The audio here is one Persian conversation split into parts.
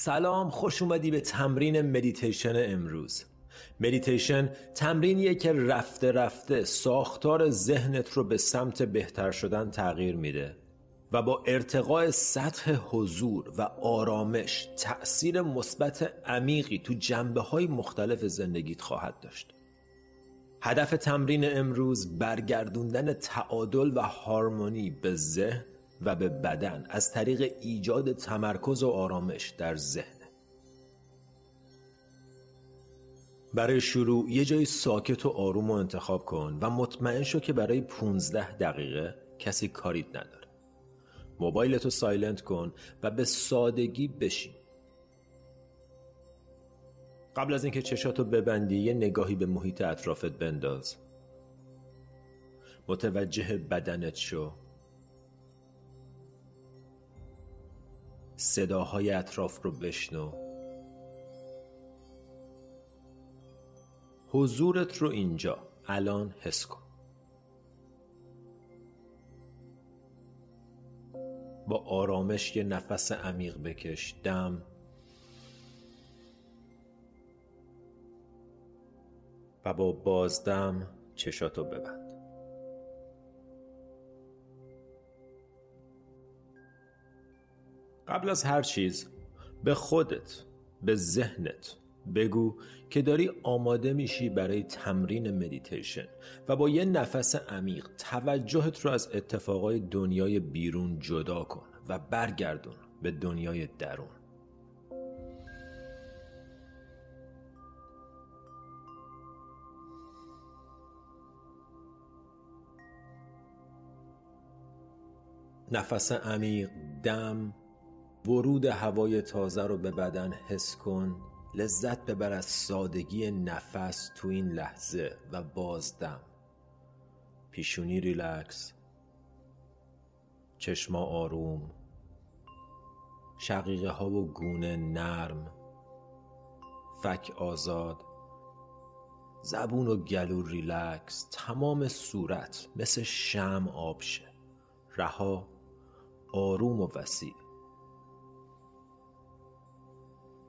سلام خوش اومدی به تمرین مدیتیشن امروز. مدیتیشن تمرینیه که رفته رفته ساختار ذهنت رو به سمت بهتر شدن تغییر میده و با ارتقاء سطح حضور و آرامش تأثیر مثبت عمیقی تو جنبه های مختلف زندگیت خواهد داشت. هدف تمرین امروز برگردوندن تعادل و هارمونی به ذهن و به بدن از طریق ایجاد تمرکز و آرامش در ذهن. برای شروع یه جای ساکت و آروم رو انتخاب کن و مطمئن شو که برای 15 دقیقه کسی کاریت نداره. موبایلتو سایلنت کن و به سادگی بشین. قبل از اینکه چشاتو ببندی یه نگاهی به محیط اطرافت بنداز. متوجه بدنت شو. صداهای اطراف رو بشنو. حضورت رو اینجا. الان حس کن. با آرامش یه نفس عمیق بکش. دم. و با بازدم چشاتو ببند. قبل از هر چیز به خودت به ذهنت بگو که داری آماده میشی برای تمرین مدیتیشن و با یه نفس عمیق توجهت رو از اتفاقای دنیای بیرون جدا کن و برگردون به دنیای درون. نفس عمیق دم ورود هوای تازه رو به بدن حس کن لذت ببر از سادگی نفس تو این لحظه و بازدم. پیشونی ریلکس. چشما آروم. شقیقه ها و گونه نرم. فک آزاد. زبون و گلو ریلکس. تمام صورت مثل شمع آب شه. رها آروم و وسیع.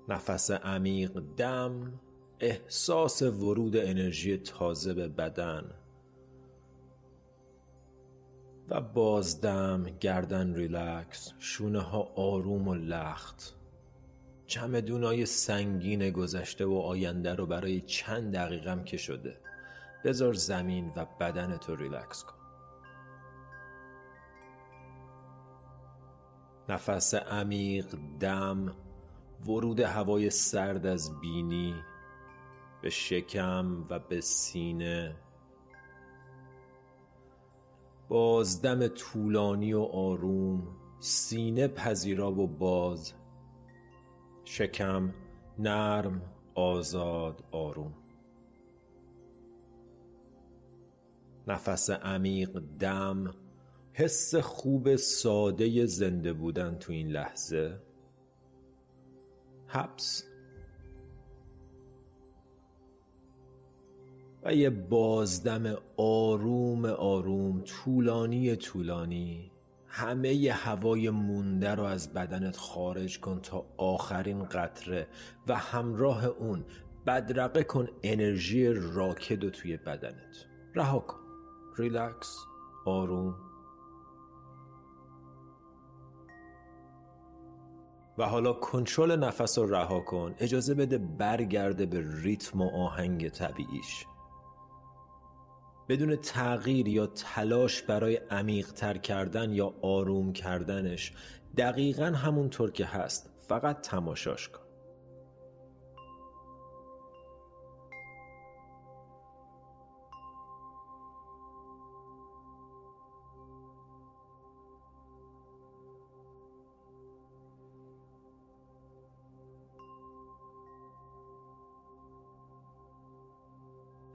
نفس عمیق دم احساس ورود انرژی تازه به بدن و بازدم گردن ریلکس شونه ها آروم و لخت. چمدونای سنگین گذشته و آینده رو برای چند دقیقم که شده. بذار زمین و بدن تو ریلکس کن. نفس عمیق دم ورود هوای سرد از بینی به شکم و به سینه. بازدم طولانی و آروم سینه پذیرا و باز شکم نرم آزاد آروم. نفس عمیق دم حس خوب ساده زنده بودن تو این لحظه. حبس و یه بازدم آروم آروم طولانی طولانی همه ی هوای مونده رو از بدنت خارج کن تا آخرین قطره و همراه اون بدرقه کن انرژی راکد توی بدنت. رها کن. ریلکس. آروم. و حالا کنترل نفس رو رها کن. اجازه بده برگرده به ریتم و آهنگ طبیعیش. بدون تغییر یا تلاش برای عمیق تر کردن یا آروم کردنش دقیقا همونطور که هست. فقط تماشاش کن.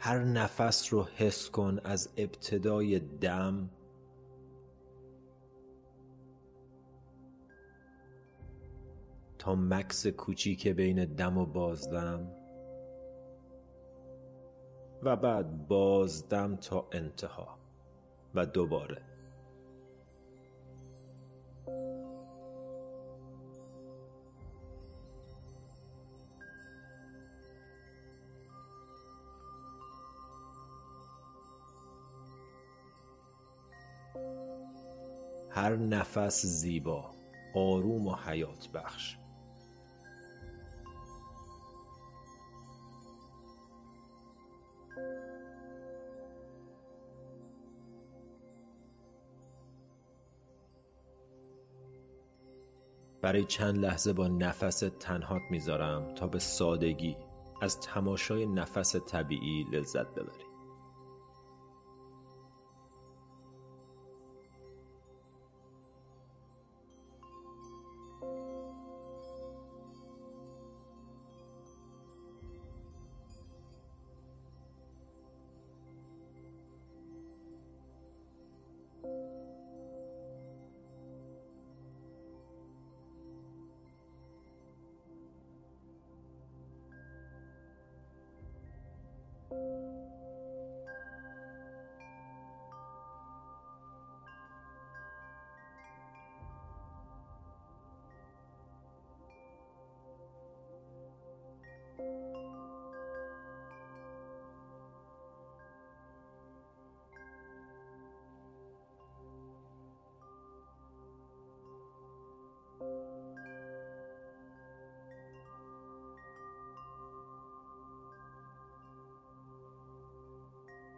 هر نفس رو حس کن از ابتدای دم. تا مکس کوچیک بین دم و بازدم. و بعد بازدم تا انتها. و دوباره. هر نفس زیبا آروم و حیات بخش. برای چند لحظه با نفس تنهات می‌ذارم تا به سادگی از تماشای نفس طبیعی لذت ببری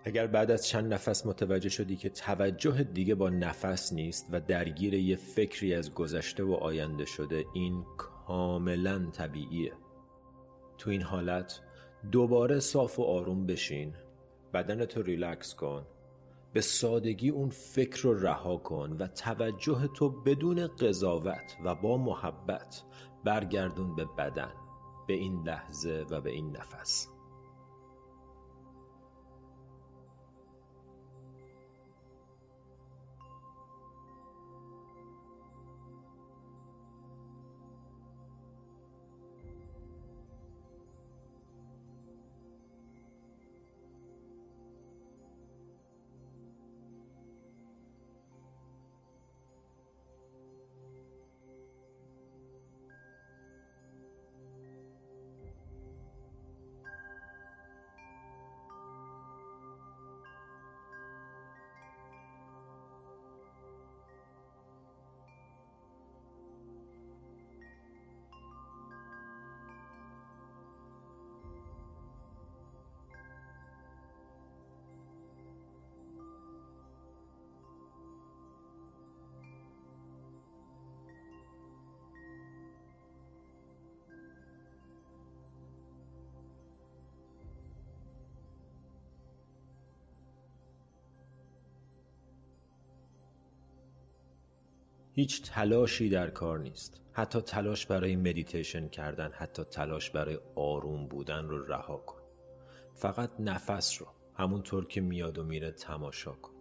اگر بعد از چند نفس متوجه شدی که توجه دیگه با نفس نیست و درگیر یه فکری از گذشته و آینده شده این کاملا طبیعیه. تو این حالت دوباره صاف و آروم بشین بدنتو ریلکس کن به سادگی اون فکر رو رها کن و توجه تو بدون قضاوت و با محبت برگردون به بدن به این لحظه و به این نفس. هیچ تلاشی در کار نیست. حتی تلاش برای مدیتیشن کردن حتی تلاش برای آروم بودن رو رها کن. فقط نفس رو همونطور که میاد و میره تماشا کن.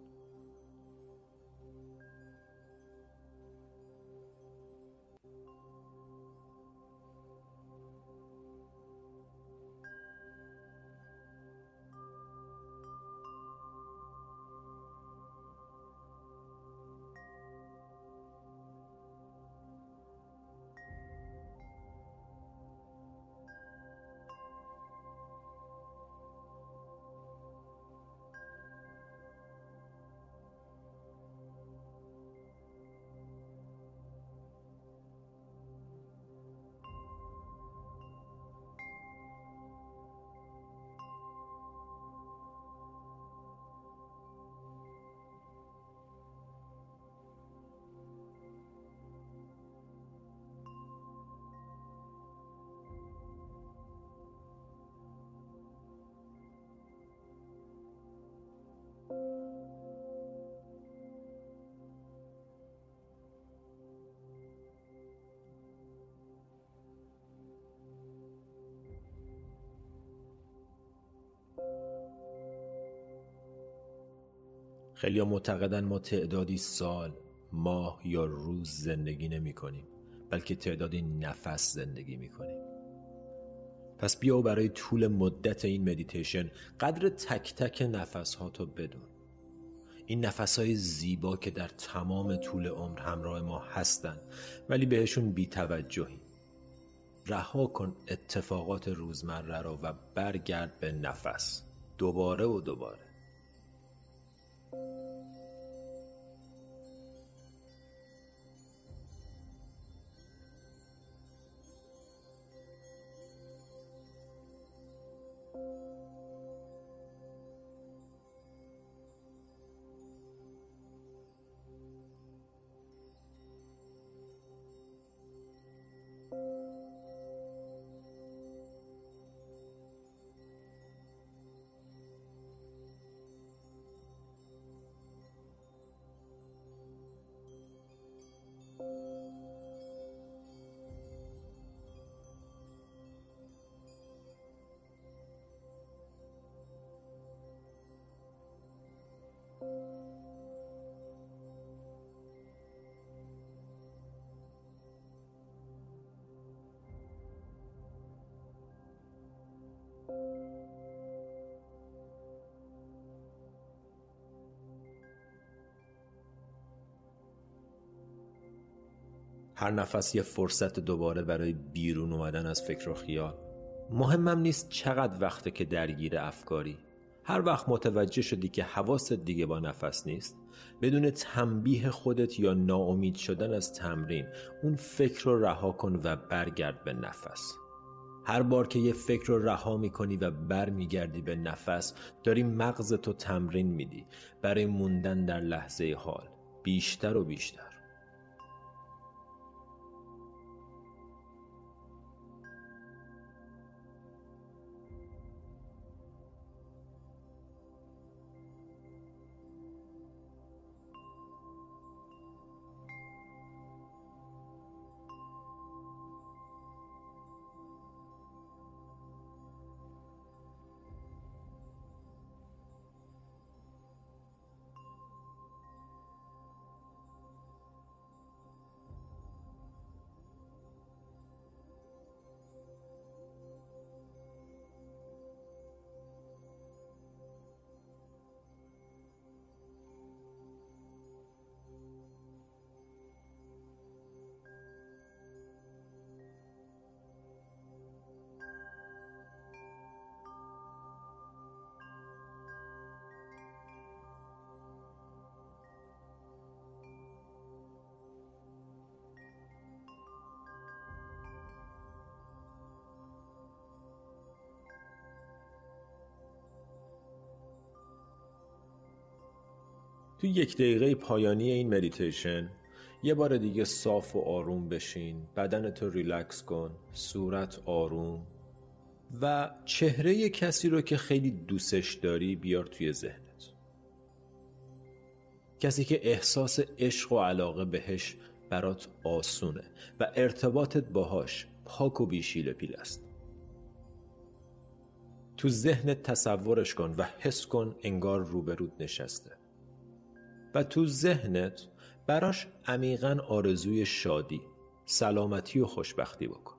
خیلی معتقدن ما تعدادی سال ماه یا روز زندگی نمی کنیم بلکه تعدادی نفس زندگی می کنیم. پس بیا و برای طول مدت این مدیتیشن قدر تک تک نفس ها تو بدون. این نفس های زیبا که در تمام طول عمر همراه ما هستن ولی بهشون بی توجهی رها کن اتفاقات روزمره را و برگرد به نفس. دوباره و دوباره. هر نفس یه فرصت دوباره برای بیرون اومدن از فکر و خیال. مهمم نیست چقدر وقته که درگیر افکاری. هر وقت متوجه شدی که حواست دیگه با نفس نیست بدون تنبیه خودت یا ناامید شدن از تمرین اون فکر رو رها کن و برگرد به نفس. هر بار که یه فکر رو رها می‌کنی و برمیگردی به نفس داری مغزتو تمرین میدی برای موندن در لحظه حال. بیشتر و بیشتر. تو یک دقیقه پایانی این مدیتیشن یه بار دیگه صاف و آروم بشین بدن تو ریلکس کن صورت آروم. و چهره کسی رو که خیلی دوستش داری بیار توی ذهنت. کسی که احساس عشق و علاقه بهش برات آسونه و ارتباطت باهاش پاک و بی‌شیله پیله است. تو ذهنت تصورش کن و حس کن انگار روبرود نشسته. و تو ذهنت براش عمیقا آرزوی شادی سلامتی و خوشبختی بکن.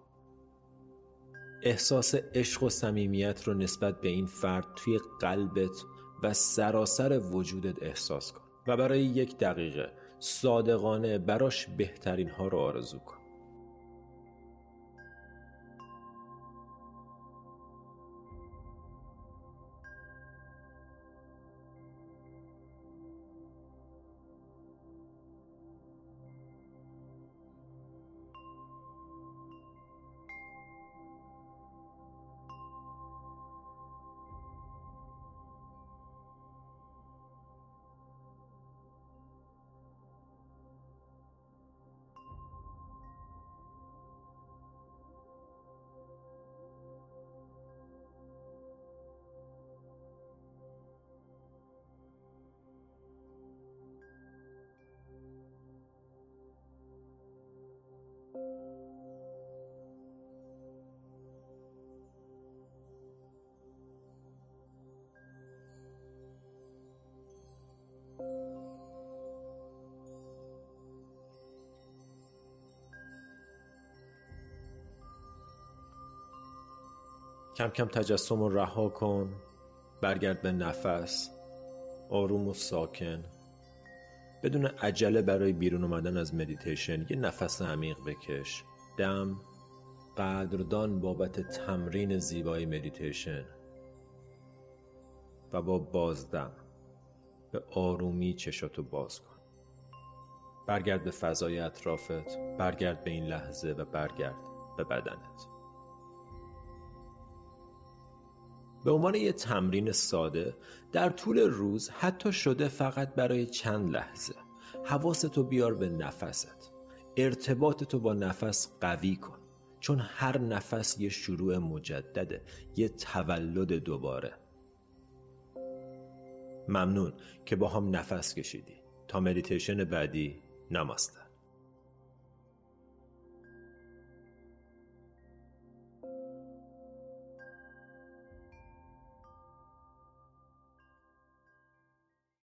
احساس عشق و صمیمیت رو نسبت به این فرد توی قلبت و سراسر وجودت احساس کن و برای یک دقیقه صادقانه براش بهترین ها رو آرزو کن. کم کم تجسم رو رها کن برگرد به نفس آروم و ساکن. بدون عجله برای بیرون اومدن از مدیتیشن یه نفس عمیق بکش. دم قدردان بابت تمرین زیبای مدیتیشن. و با بازدم به آرومی چشاتو باز کن. برگرد به فضای اطرافت برگرد به این لحظه و برگرد به بدنت. به عنوان یه تمرین ساده در طول روز حتی شده فقط برای چند لحظه. حواستو بیار به نفست. ارتباطتو با نفس قوی کن چون هر نفس یه شروع مجدده یه تولد دوباره. ممنون که با هم نفس کشیدی. تا مدیتیشن بعدی نماسته.